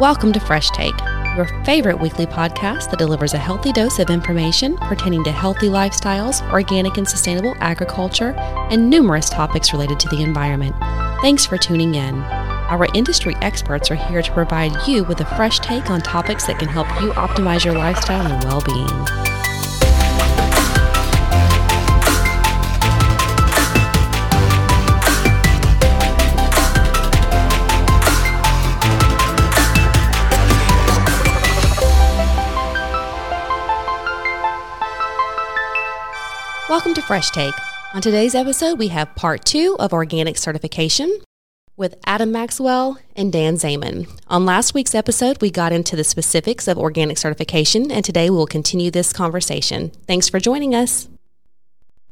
Welcome to Fresh Take, your favorite weekly podcast that delivers a healthy dose of information pertaining to healthy lifestyles, organic and sustainable agriculture, and numerous topics related to the environment. Thanks for tuning in. Our industry experts are here to provide you with a fresh take on topics that can help you optimize your lifestyle and well being. Fresh Take. On today's episode, we have part two of organic certification with Adam Maxwell and Dan Zaman. On last week's episode, we got into the specifics of organic certification, and today we will continue this conversation. Thanks for joining us.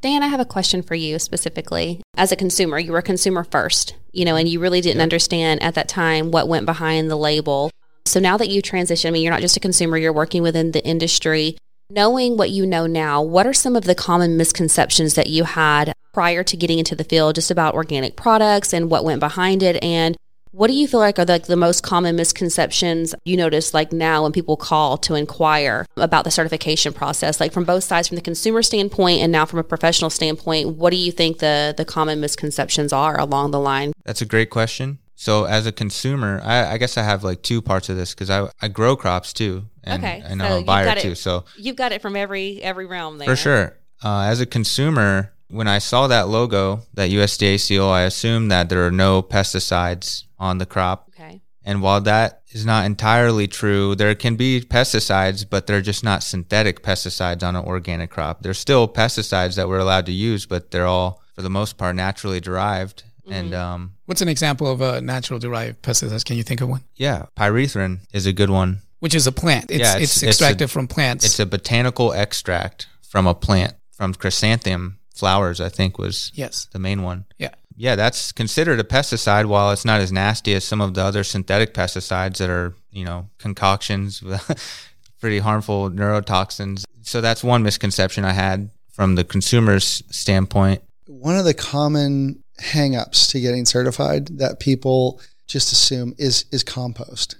Dan, I have a question for you specifically. As a consumer, you were a consumer first, you know, and you really didn't understand at that time what went behind the label. So now that you transition, I mean, you're not just a consumer, you're working within the industry. Knowing what you know now, what are some of the common misconceptions that you had prior to getting into the field just about organic products and what went behind it? And what do you feel like are like the most common misconceptions you notice like now when people call to inquire about the certification process? Like from both sides, from the consumer standpoint and now from a professional standpoint, what do you think the the common misconceptions are along the line? That's a great question. So as a consumer, I, I guess I have like two parts of this because I, I grow crops too, and, okay, and I'm a buyer it, too. So you've got it from every every realm there for sure. Uh, as a consumer, when I saw that logo, that USDA seal, I assumed that there are no pesticides on the crop. Okay. And while that is not entirely true, there can be pesticides, but they're just not synthetic pesticides on an organic crop. There's still pesticides that we're allowed to use, but they're all, for the most part, naturally derived. Mm-hmm. And um, what's an example of a natural derived pesticide? Can you think of one? Yeah, pyrethrin is a good one. Which is a plant. It's, yeah, it's, it's extracted it's a, from plants. It's a botanical extract from a plant, from chrysanthemum flowers. I think was yes the main one. Yeah, yeah, that's considered a pesticide. While it's not as nasty as some of the other synthetic pesticides that are, you know, concoctions with pretty harmful neurotoxins. So that's one misconception I had from the consumer's standpoint. One of the common hangups to getting certified that people just assume is is compost.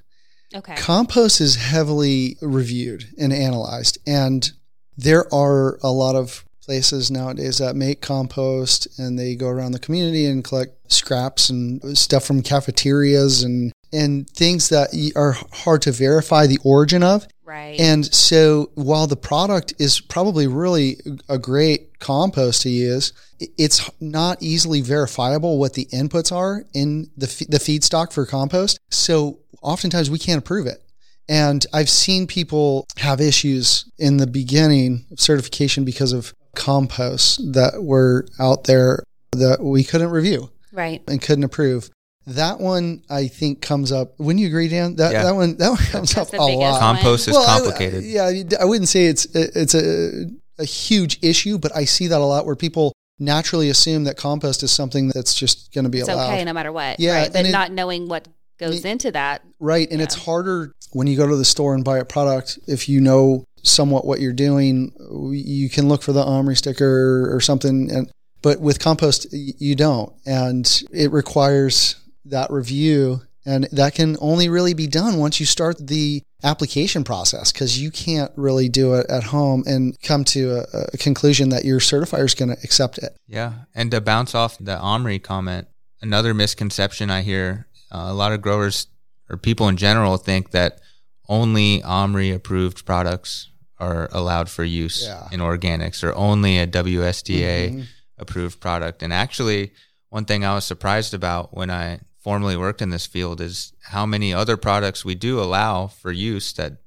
Okay. Compost is heavily reviewed and analyzed and there are a lot of places nowadays that make compost and they go around the community and collect scraps and stuff from cafeterias and and things that are hard to verify the origin of. Right. And so while the product is probably really a great compost to use, it's not easily verifiable what the inputs are in the, the feedstock for compost. So oftentimes we can't approve it. And I've seen people have issues in the beginning of certification because of composts that were out there that we couldn't review. Right. And couldn't approve. That one I think comes up. Wouldn't you agree, Dan? That yeah. that one that one comes That's up a lot. Compost is well, complicated. I, yeah, I wouldn't say it's it's a a huge issue, but I see that a lot where people naturally assume that compost is something that's just going to be it's allowed. okay no matter what. Yeah, right? and it, not knowing what goes into that. Right, and yeah. it's harder when you go to the store and buy a product if you know somewhat what you're doing. You can look for the OMRI sticker or something, and but with compost you don't, and it requires that review. And that can only really be done once you start the application process because you can't really do it at home and come to a, a conclusion that your certifier is going to accept it. Yeah. And to bounce off the OMRI comment, another misconception I hear uh, a lot of growers or people in general think that only OMRI approved products are allowed for use yeah. in organics or only a WSDA mm-hmm. approved product. And actually, one thing I was surprised about when I formerly worked in this field is how many other products we do allow for use that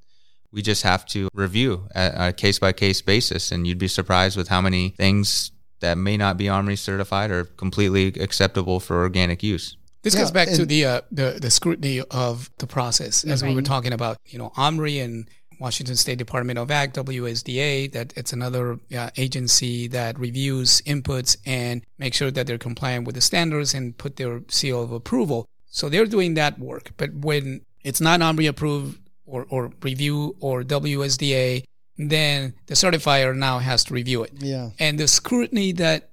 we just have to review at a case by case basis. And you'd be surprised with how many things that may not be OMRI certified are completely acceptable for organic use. This yeah, goes back to the, uh, the the scrutiny of the process, as right. we were talking about. You know, OMRI and Washington State Department of Ag, WSDA, that it's another uh, agency that reviews inputs and make sure that they're compliant with the standards and put their seal of approval. So they're doing that work. But when it's not OMRI approved or, or review or WSDA, then the certifier now has to review it. Yeah. And the scrutiny that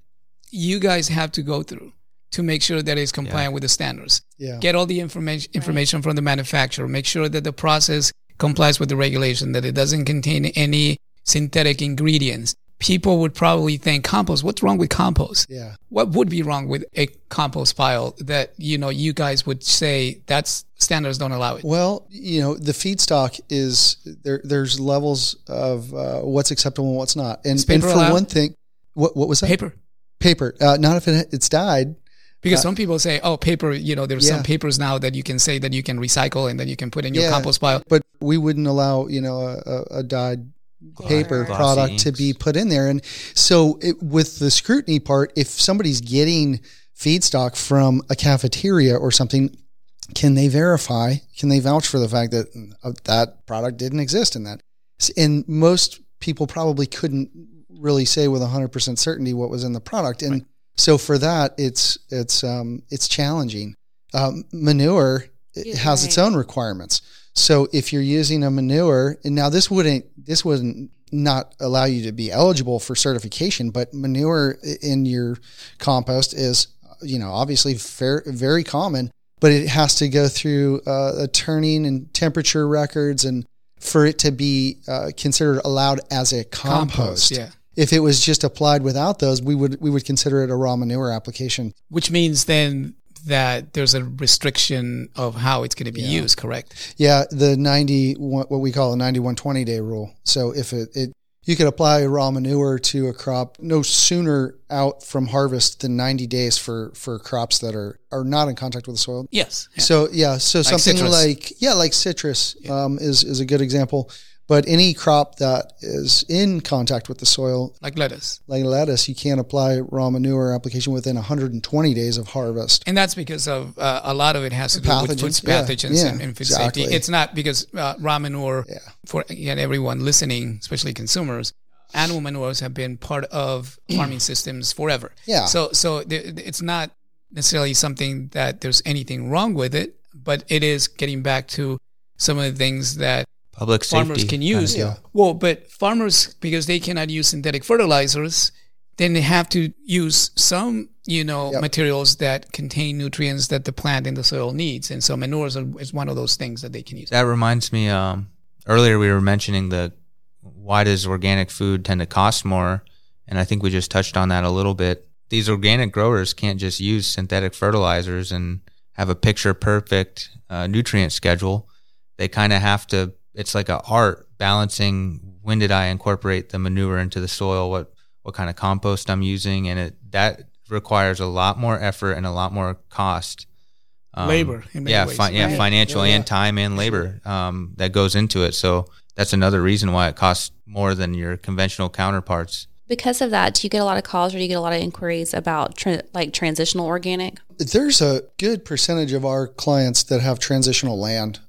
you guys have to go through to make sure that it's compliant with the standards. Yeah. Get all the information information from the manufacturer. Make sure that the process complies with the regulation, that it doesn't contain any synthetic ingredients. People would probably think compost. What's wrong with compost? Yeah. What would be wrong with a compost pile that you know you guys would say that's standards don't allow it? Well, you know, the feedstock is there. There's levels of uh, what's acceptable and what's not. And, and for allowed? one thing, what what was that? Paper. Paper. Uh, not if it, it's dyed. Because some people say, oh, paper, you know, there's Yeah. some papers now that you can say that you can recycle and then you can put in your Yeah. compost pile. But we wouldn't allow you know a, a, a dyed paper Glossy product to be put in there. And so it, with the scrutiny part, if somebody's getting feedstock from a cafeteria or something, can they verify? Can they vouch for the fact that uh, that product didn't exist in that? S- And most people probably couldn't really say with 100% certainty what was in the product. And so for that, it's, it's, um, it's challenging. Um, manure it Yeah, has its own requirements. So if you're using a manure, and now this wouldn't this wouldn't not allow you to be eligible for certification, but manure in your compost is you know obviously fair, very common, but it has to go through uh, a turning and temperature records, and for it to be uh, considered allowed as a compost. yeah. If it was just applied without those, we would we would consider it a raw manure application. Which means then that there's a restriction of how it's going to be used, correct? Yeah, the 90 what we call a 9120 day rule. So if it, it you could apply raw manure to a crop no sooner out from harvest than 90 days for for crops that are are not in contact with the soil. Yes. So yeah, so something citrus. like yeah, like citrus um, is is a good example. But any crop that is in contact with the soil, Like lettuce. like lettuce, you can't apply raw manure application within 120 days of harvest. And that's because of uh, a lot of it has to do with food Pathogens, yeah, pathogens yeah, and, and food exactly. safety. It's not because uh, raw manure, Yeah. for again, everyone listening, especially consumers, animal manures have been part of farming systems forever. Yeah. So, so th- it's not necessarily something that there's anything wrong with it, but it is getting back to some of the things that Public safety. farmers can use. Yeah. Well, but farmers because they cannot use synthetic fertilizers, then they have to use some, you know, Yep. materials that contain nutrients that the plant in the soil needs, and so manures are, is one of those things that they can use. That reminds me. Um, earlier we were mentioning the why does organic food tend to cost more, and I think we just touched on that a little bit. These organic growers can't just use synthetic fertilizers and have a picture perfect uh, nutrient schedule. They kind of have to. It's like a art balancing. When did I incorporate the manure into the soil? What what kind of compost I'm using, and it that requires a lot more effort and a lot more cost. Um, Labor, in many yeah, ways, fi- yeah, right? financial Yeah, and time and labor um, that goes into it. So that's another reason why it costs more than your conventional counterparts. Because of that, do you get a lot of calls or do you get a lot of inquiries about tra- like transitional organic? There's a good percentage of our clients that have transitional land.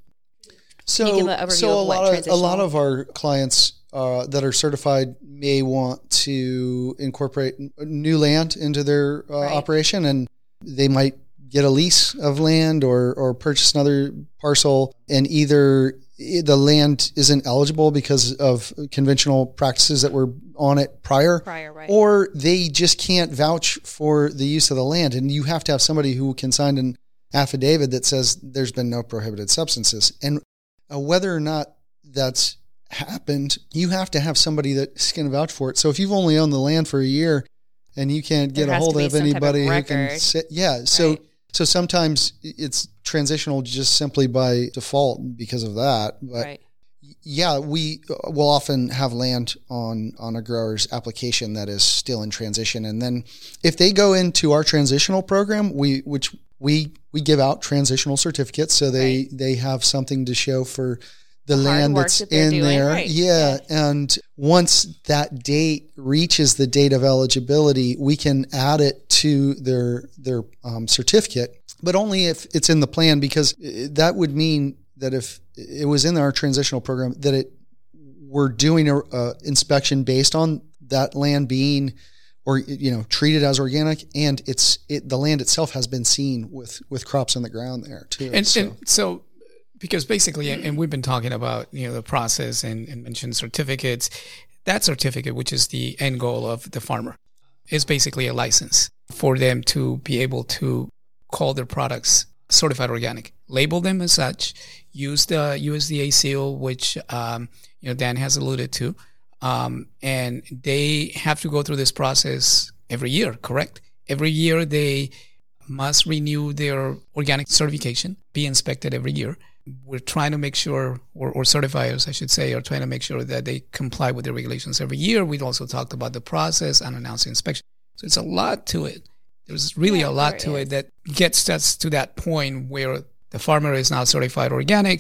So, you give an so a of lot of a lot of our clients uh, that are certified may want to incorporate new land into their uh, Right. operation, and they might get a lease of land or or purchase another parcel, and either the land isn't eligible because of conventional practices that were on it prior, Prior, right. or they just can't vouch for the use of the land and you have to have somebody who can sign an affidavit that says there's been no prohibited substances and uh, whether or not that's happened you have to have somebody that's going to vouch for it so if you've only owned the land for a year and you can't get a hold of type of anybody who can sit yeah so Right. so sometimes it's transitional just simply by default because of that but right. yeah, we uh, will often have land on on a grower's application that is still in transition, and then if they go into our transitional program, we which we we give out transitional certificates, so they Right. they have something to show for the land that's that in doing, there. right. Yeah, and once that date reaches the date of eligibility, we can add it to their their um, certificate, but only if it's in the plan, because that would mean that if it was in our transitional program, that it we're doing a, a inspection based on that land being or you know treated as organic and it's it the land itself has been seen with with crops in the ground there too And so, and so, because basically, and we've been talking about you know the process and, and mentioned certificates. That certificate, which is the end goal of the farmer, is basically a license. for them to be able to call their products certified organic. Label them as such. Use the USDA seal, which um, you know Dan has alluded to, um, and they have to go through this process every year. Correct? Every year they must renew their organic certification, be inspected every year. We're trying to make sure, or, or certifiers, I should say, are trying to make sure that they comply with the regulations every year. We've also talked about the process and announcing inspection. So it's a lot to it. There's really Yeah, a lot to is. it that gets us to that point where the farmer is now certified organic,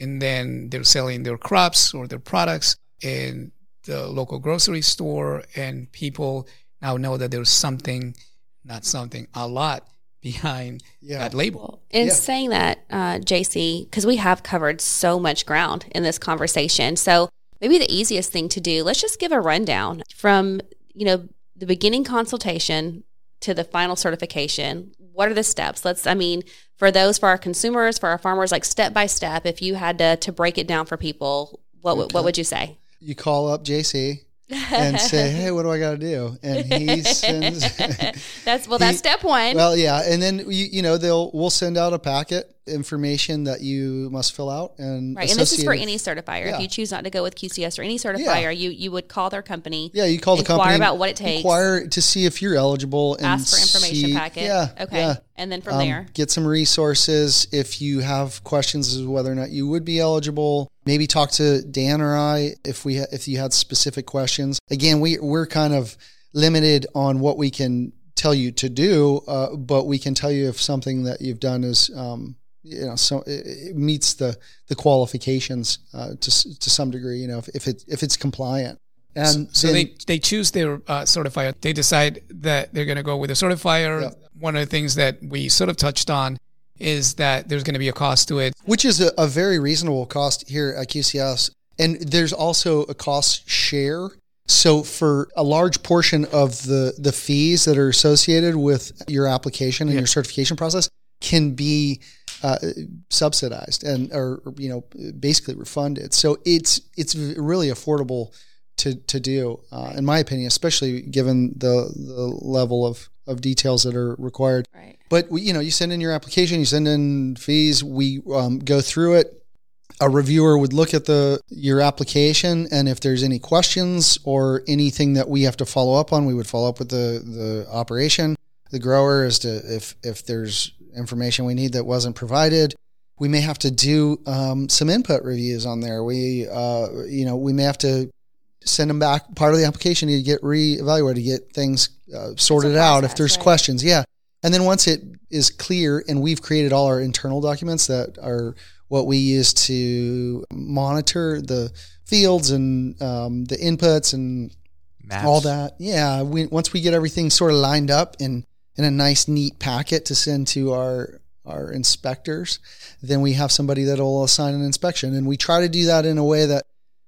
and then they're selling their crops or their products in the local grocery store, and people now know that there's something, not something, a lot behind Yeah. that label. In Yeah. saying that, uh, JC, because we have covered so much ground in this conversation, so maybe the easiest thing to do, let's just give a rundown from you know the beginning consultation to the final certification. What are the steps? Let's, I mean, for those for our consumers, for our farmers, like step by step. If you had to to break it down for people, what would what would you say? You call up JC and say, "Hey, what do I got to do?" And he sends. That's well, that's He- step one. well, yeah, and then you you know they'll we'll send out a packet information that you must fill out and Right, and this is for any certifier. Yeah. If you choose not to go with QCS or any certifier, you you would call their company. Yeah, you call the inquire company about what it takes. Inquire to see if you're eligible and ask for information see- packet. Yeah, Okay. yeah. And then from Um, there. get some resources if you have questions as to whether or not you would be eligible. Maybe talk to Dan or I if we ha- if you had specific questions. Again, we we're kind of limited on what we can tell you to do, uh, but we can tell you if something that you've done is um, you know so it, it meets the the qualifications uh, to to some degree. You know if, if it if it's compliant. And so then- they, they choose their uh, certifier. They decide that they're going to go with a certifier. Yeah. One of the things that we sort of touched on is that there's going to be a cost to it. which is a, a very reasonable cost here at QCS. And there's also a cost share. So for a large portion of the the fees that are associated with your application and Yeah. your certification process can be uh, subsidized and or you know basically refunded. So it's it's really affordable to to do, uh, in my opinion, especially given the the level of of details that are required. Right. But we, you know, you send in your application, you send in fees, we um, go through it. A reviewer would look at the your application, and if there's any questions or anything that we have to follow up on, we would follow up with the the operation, the grower, as to if if there's information we need that wasn't provided. We may have to do um, some input reviews on there. We, uh, you know, we may have to send them back part of the application to get reevaluated, to get things uh, sorted out if there's right. questions. Yeah. And then once it is clear and we've created all our internal documents that are what we use to monitor the fields and um, the inputs and Maps. all that. Yeah. We, once we get everything sort of lined up in, in a nice, neat packet to send to our, our inspectors, then we have somebody that'll assign an inspection. And we try to do that in a way that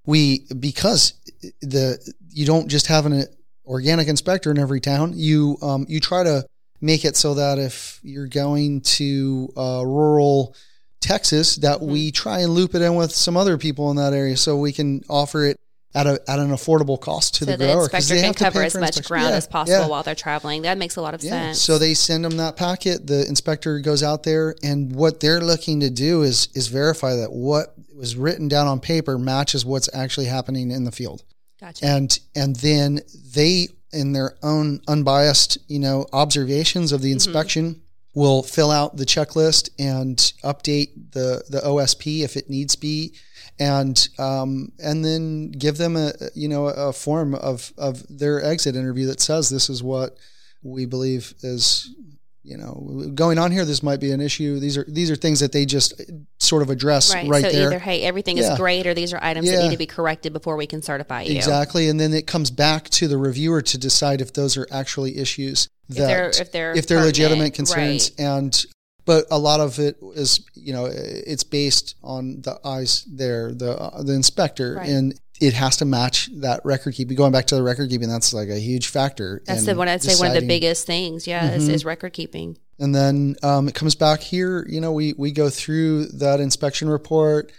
we, because the, you don't just have an organic inspector in every town, you, um, you try to make it so that if you're going to uh, rural Texas, that Mm-hmm. we try and loop it in with some other people in that area so we can offer it at a at an affordable cost to So the the grower 'cause inspector they can have to cover as much inspection. ground Yeah, as possible yeah. while they're traveling. That makes a lot of Yeah. sense. So they send them that packet. The inspector goes out there, and what they're looking to do is is verify that what was written down on paper matches what's actually happening in the field, gotcha. and and then they, in their own unbiased, you know, observations of the mm-hmm. inspection, will fill out the checklist and update the the OSP if it needs be, and um, and then give them a you know a form of of their exit interview that says this is what we believe is you know going on here. This might be an issue. These are these are things that they just sort of address right, Right. so there. either hey, everything Yeah. is great, or these are items that need to be corrected before we can certify you. Exactly, and then it comes back to the reviewer to decide if those are actually issues If that they're if they're if they're legitimate concerns right. and but a lot of it is you know it's based on the eyes there the uh, the inspector Right. and it has to match that record keeping going back to the record keeping that's like a huge factor That's the one I'd say one of the biggest things. Yeah, is, Mhm. is record keeping. and then um, it comes back here you know we we go through that inspection report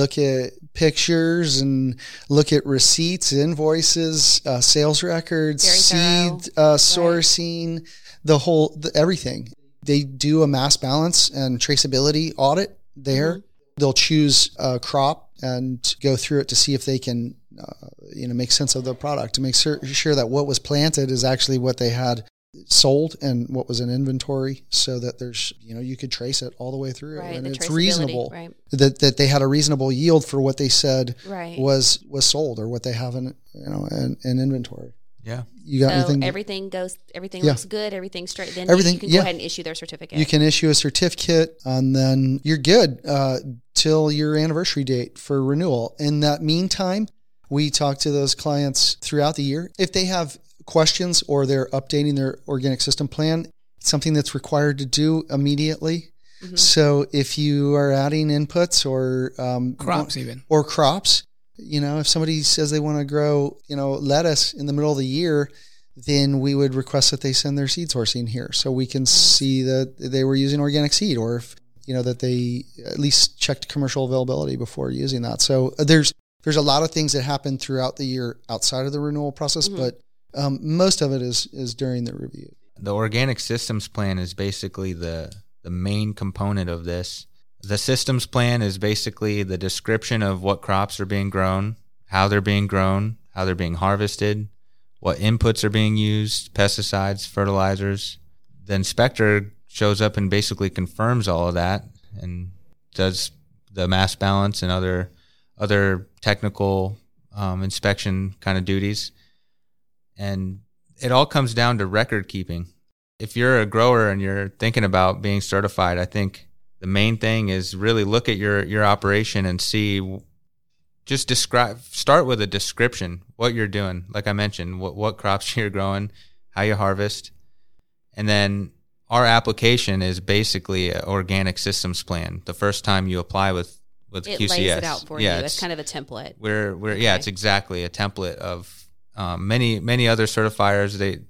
look at pictures and look at receipts invoices uh, sales records seed uh, sourcing the whole the, everything. They do a mass balance and traceability audit there. Mm-hmm. They'll choose a crop and go through it to see if they can, uh, you know, make sense of the product to make sure, sure that what was planted is actually what they had sold and what was in inventory so that there's you know you could trace it all the way through right, and it's reasonable right. that that they had a reasonable yield for what they said right. was was sold or what they have in you know in, in inventory yeah you got so anything everything goes everything yeah. looks good everything's straight then everything you can yeah. go ahead and issue their certificate you can issue a certificate and then you're good uh, till your anniversary date for renewal in that meantime we talk to those clients throughout the year if they have questions or they're updating their organic system plan, it's something that's required to do immediately. Mm-hmm. So if you are adding inputs or um, crops, even or crops, you know, if somebody says they want to grow, you know, lettuce in the middle of the year, then we would request that they send their seed sourcing here so we can see that they were using organic seed or if you know that they at least checked commercial availability before using that. So uh, there's there's a lot of things that happen throughout the year outside of the renewal process, mm-hmm. but um, most of it is is during the review. The organic systems plan is basically the the main component of this. The systems plan is basically the description of what crops are being grown, how they're being grown, how they're being harvested, what inputs are being used, pesticides, fertilizers. The inspector shows up and basically confirms all of that and does the mass balance and other other technical um, inspection kind of duties. And it all comes down to record keeping. If you're a grower and you're thinking about being certified, I think the main thing is really look at your your operation and see just describe start with a description what you're doing. Like i mentioned what what crops you're growing how you harvest. And then our application is basically an organic systems plan the first time you apply with with it QCS lays it out for yeah, you. It's, it's kind of a template. We're we're okay. yeah it's exactly a template of um, many many other certifiers, they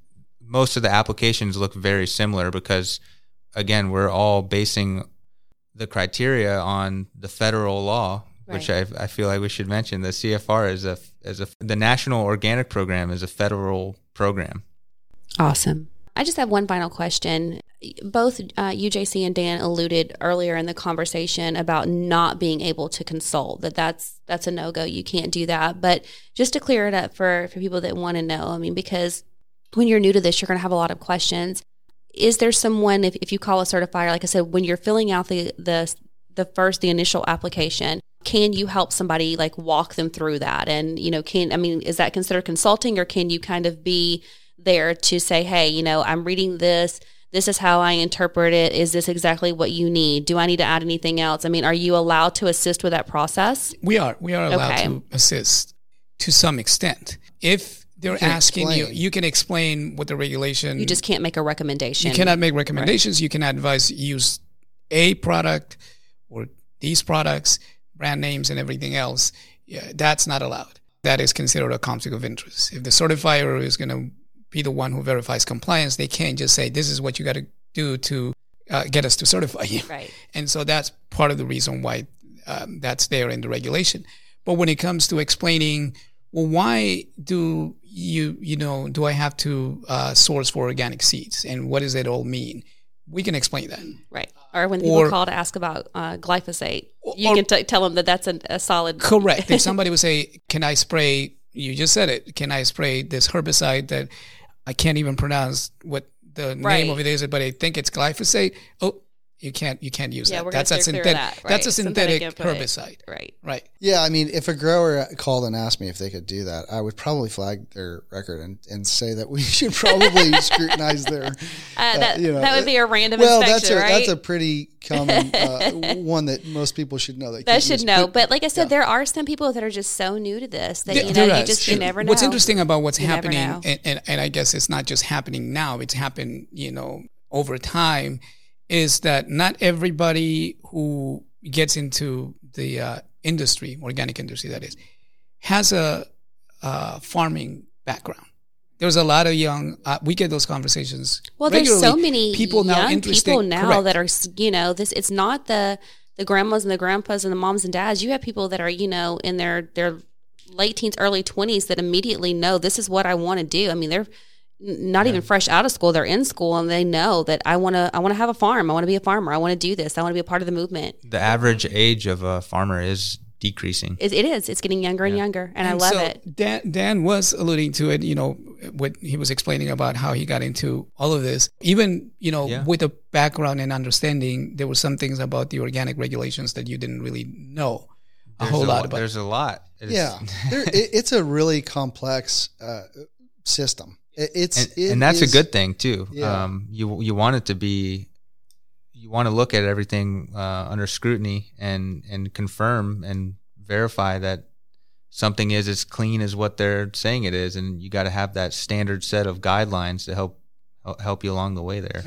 most of the applications look very similar because again, we're all basing the criteria on the federal law, right. which I, I feel like we should mention. The CFR is a is a the National Organic Program is a federal program. Awesome. I just have one final question. Both uh, UJC and Dan alluded earlier in the conversation about not being able to consult. That that's that's a no go. You can't do that. But just to clear it up for for people that want to know, I mean, because when you're new to this, you're going to have a lot of questions. Is there someone if, if you call a certifier, like I said, when you're filling out the the the first the initial application, can you help somebody like walk them through that? And you know, can I mean, is that considered consulting, or can you kind of be there to say, hey, you know, I'm reading this. This is how I interpret it. Is this exactly what you need? Do I need to add anything else? I mean, are you allowed to assist with that process? We are. We are allowed okay. to assist to some extent. If they're asking explain. you, you can explain what the regulation. You just can't make a recommendation. You cannot make recommendations. Right. You can advise use a product or these products, brand names, and everything else. Yeah, that's not allowed. That is considered a conflict of interest. If the certifier is going to be the one who verifies compliance. They can't just say, this is what you got to do to uh, get us to certify you. Right. And so that's part of the reason why um, that's there in the regulation. But when it comes to explaining, well, why do you, you know, do I have to uh, source for organic seeds and what does it all mean? We can explain that. Right. Or when people or, call to ask about uh, glyphosate, you or, can t- tell them that that's a, a solid. Correct. if somebody would say, can I spray, you just said it, can I spray this herbicide that I can't even pronounce what the right. name of it is, but I think it's glyphosate. Oh, you can't you can't use yeah, that. That's a synthetic that, right. that's a synthetic, synthetic herbicide. Right. Right. Yeah, I mean if a grower called and asked me if they could do that, I would probably flag their record and, and say that we should probably scrutinize their uh, uh, that, you know, that would be a random well, inspection, that's a, right? that's a pretty common uh, one that most people should know. That, should know. But, but, like I said, yeah. there are some people that are just so new to this that you know you just you never know. What's interesting about what's you happening and, and, and I guess it's not just happening now, it's happened, you know, over time is that not everybody who gets into the uh, industry, organic industry, that is, has a, a farming background. There's a lot of young. Uh, we get those conversations. Well, there's so many people now interested. People now correct. that are, you know, this. It's not the the grandmas and the grandpas and the moms and dads. You have people that are, you know, in their their late teens, early twenties that immediately know this is what I want to do. I mean, they're not yeah. even fresh out of school they're in school and they know that i want to i want to have a farm i want to be a farmer i want to do this i want to be a part of the movement. The average age of a farmer is decreasing. It, it is it's getting younger yeah. and younger and, and, i love so it. Dan, dan was alluding to it you know what he was explaining about how he got into all of this. Even you know yeah. with a background and understanding there were some things about the organic regulations that you didn't really know a whole a, lot about. there's a lot. It's, yeah. There, it, it's a really complex uh, system it's and, it and that's is, a good thing too. Yeah. Um, you you want it to be, you want to look at everything uh, under scrutiny and and confirm and verify that something is as clean as what they're saying it is, and you got to have that standard set of guidelines to help help you along the way there.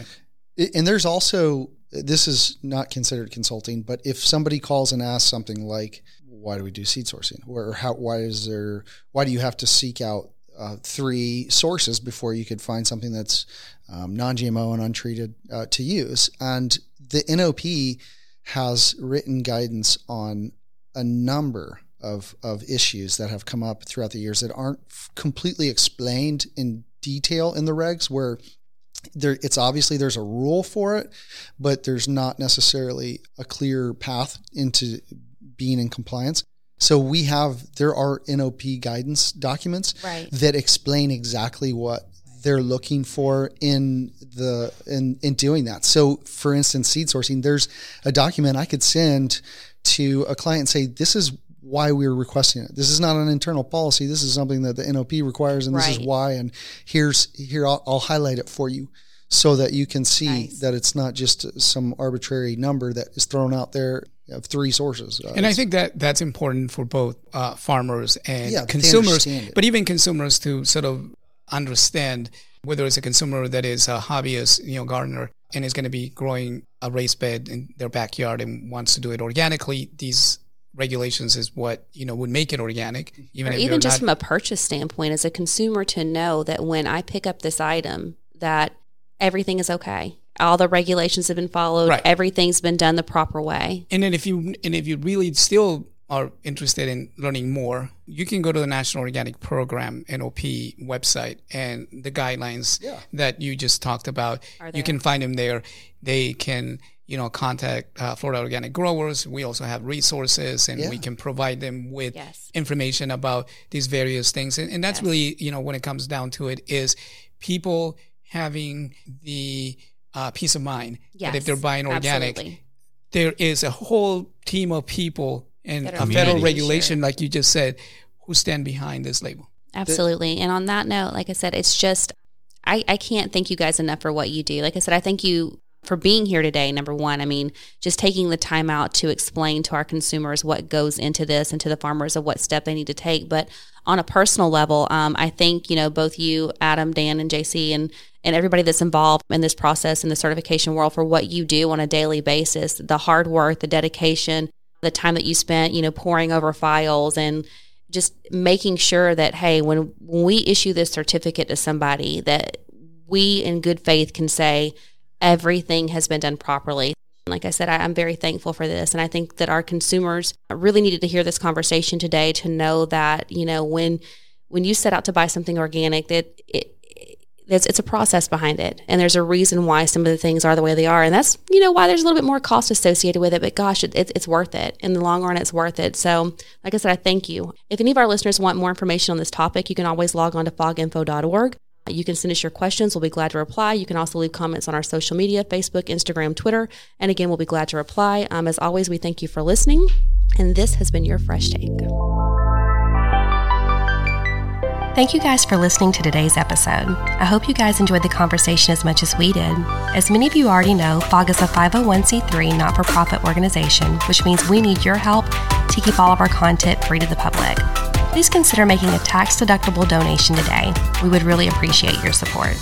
And there's also this is not considered consulting, but if somebody calls and asks something like, "Why do we do seed sourcing?" or "How why is there why do you have to seek out uh, three sources before you could find something that's um, non-GMO and untreated uh, to use. And the NOP has written guidance on a number of of issues that have come up throughout the years that aren't f- completely explained in detail in the regs. Where there, it's obviously there's a rule for it, but there's not necessarily a clear path into being in compliance. So we have there are NOP guidance documents right. that explain exactly what they're looking for in the in in doing that. So for instance, seed sourcing, there's a document I could send to a client and say, this is why we're requesting it. This is not an internal policy. This is something that the NOP requires, and this is why. And here's here I'll, I'll, highlight it for you, so that you can see nice. that it's not just some arbitrary number that is thrown out there of three sources. Uh, and I think that that's important for both uh, farmers and yeah, consumers, but even consumers to sort of understand whether it's a consumer that is a hobbyist, you know, gardener, and is going to be growing a raised bed in their backyard and wants to do it organically. These regulations is what you know would make it organic even even just not- from a purchase standpoint as a consumer to know that when i pick up this item that everything is okay all the regulations have been followed. Right. Everything's been done the proper way. And then if you and if you really still are interested in learning more, you can go to the National Organic Program NOP website and the guidelines yeah. that you just talked about. You can find them there. They can you know contact uh, Florida organic growers. We also have resources and yeah. we can provide them with yes. information about these various things. And, and that's yes. really you know when it comes down to it is people having the uh, peace of mind yes, that if they're buying organic, absolutely. there is a whole team of people and a federal regulation, sure. like you just said, who stand behind this label. Absolutely. And on that note, like I said, it's just, I, I can't thank you guys enough for what you do. Like I said, I thank you for being here today. Number one, I mean, just taking the time out to explain to our consumers what goes into this and to the farmers of what step they need to take. But on a personal level, um, I think, you know, both you, Adam, Dan, and JC, and and everybody that's involved in this process in the certification world for what you do on a daily basis, the hard work, the dedication, the time that you spent, you know, pouring over files and just making sure that, hey, when, we issue this certificate to somebody, that we in good faith can say everything has been done properly. Like I said, I, am very thankful for this. And I think that our consumers really needed to hear this conversation today to know that, you know, when when you set out to buy something organic, that it, it's, it's a process behind it. And there's a reason why some of the things are the way they are. And that's, you know, why there's a little bit more cost associated with it. But gosh, it, it, it's worth it. In the long run, it's worth it. So, like I said, I thank you. If any of our listeners want more information on this topic, you can always log on to foginfo.org. You can send us your questions. We'll be glad to reply. You can also leave comments on our social media Facebook, Instagram, Twitter. And again, we'll be glad to reply. Um, as always, we thank you for listening. And this has been your Fresh Take. Thank you guys for listening to today's episode. I hope you guys enjoyed the conversation as much as we did. As many of you already know, FOG is a 501c3 not for profit organization, which means we need your help to keep all of our content free to the public. Please consider making a tax deductible donation today. We would really appreciate your support.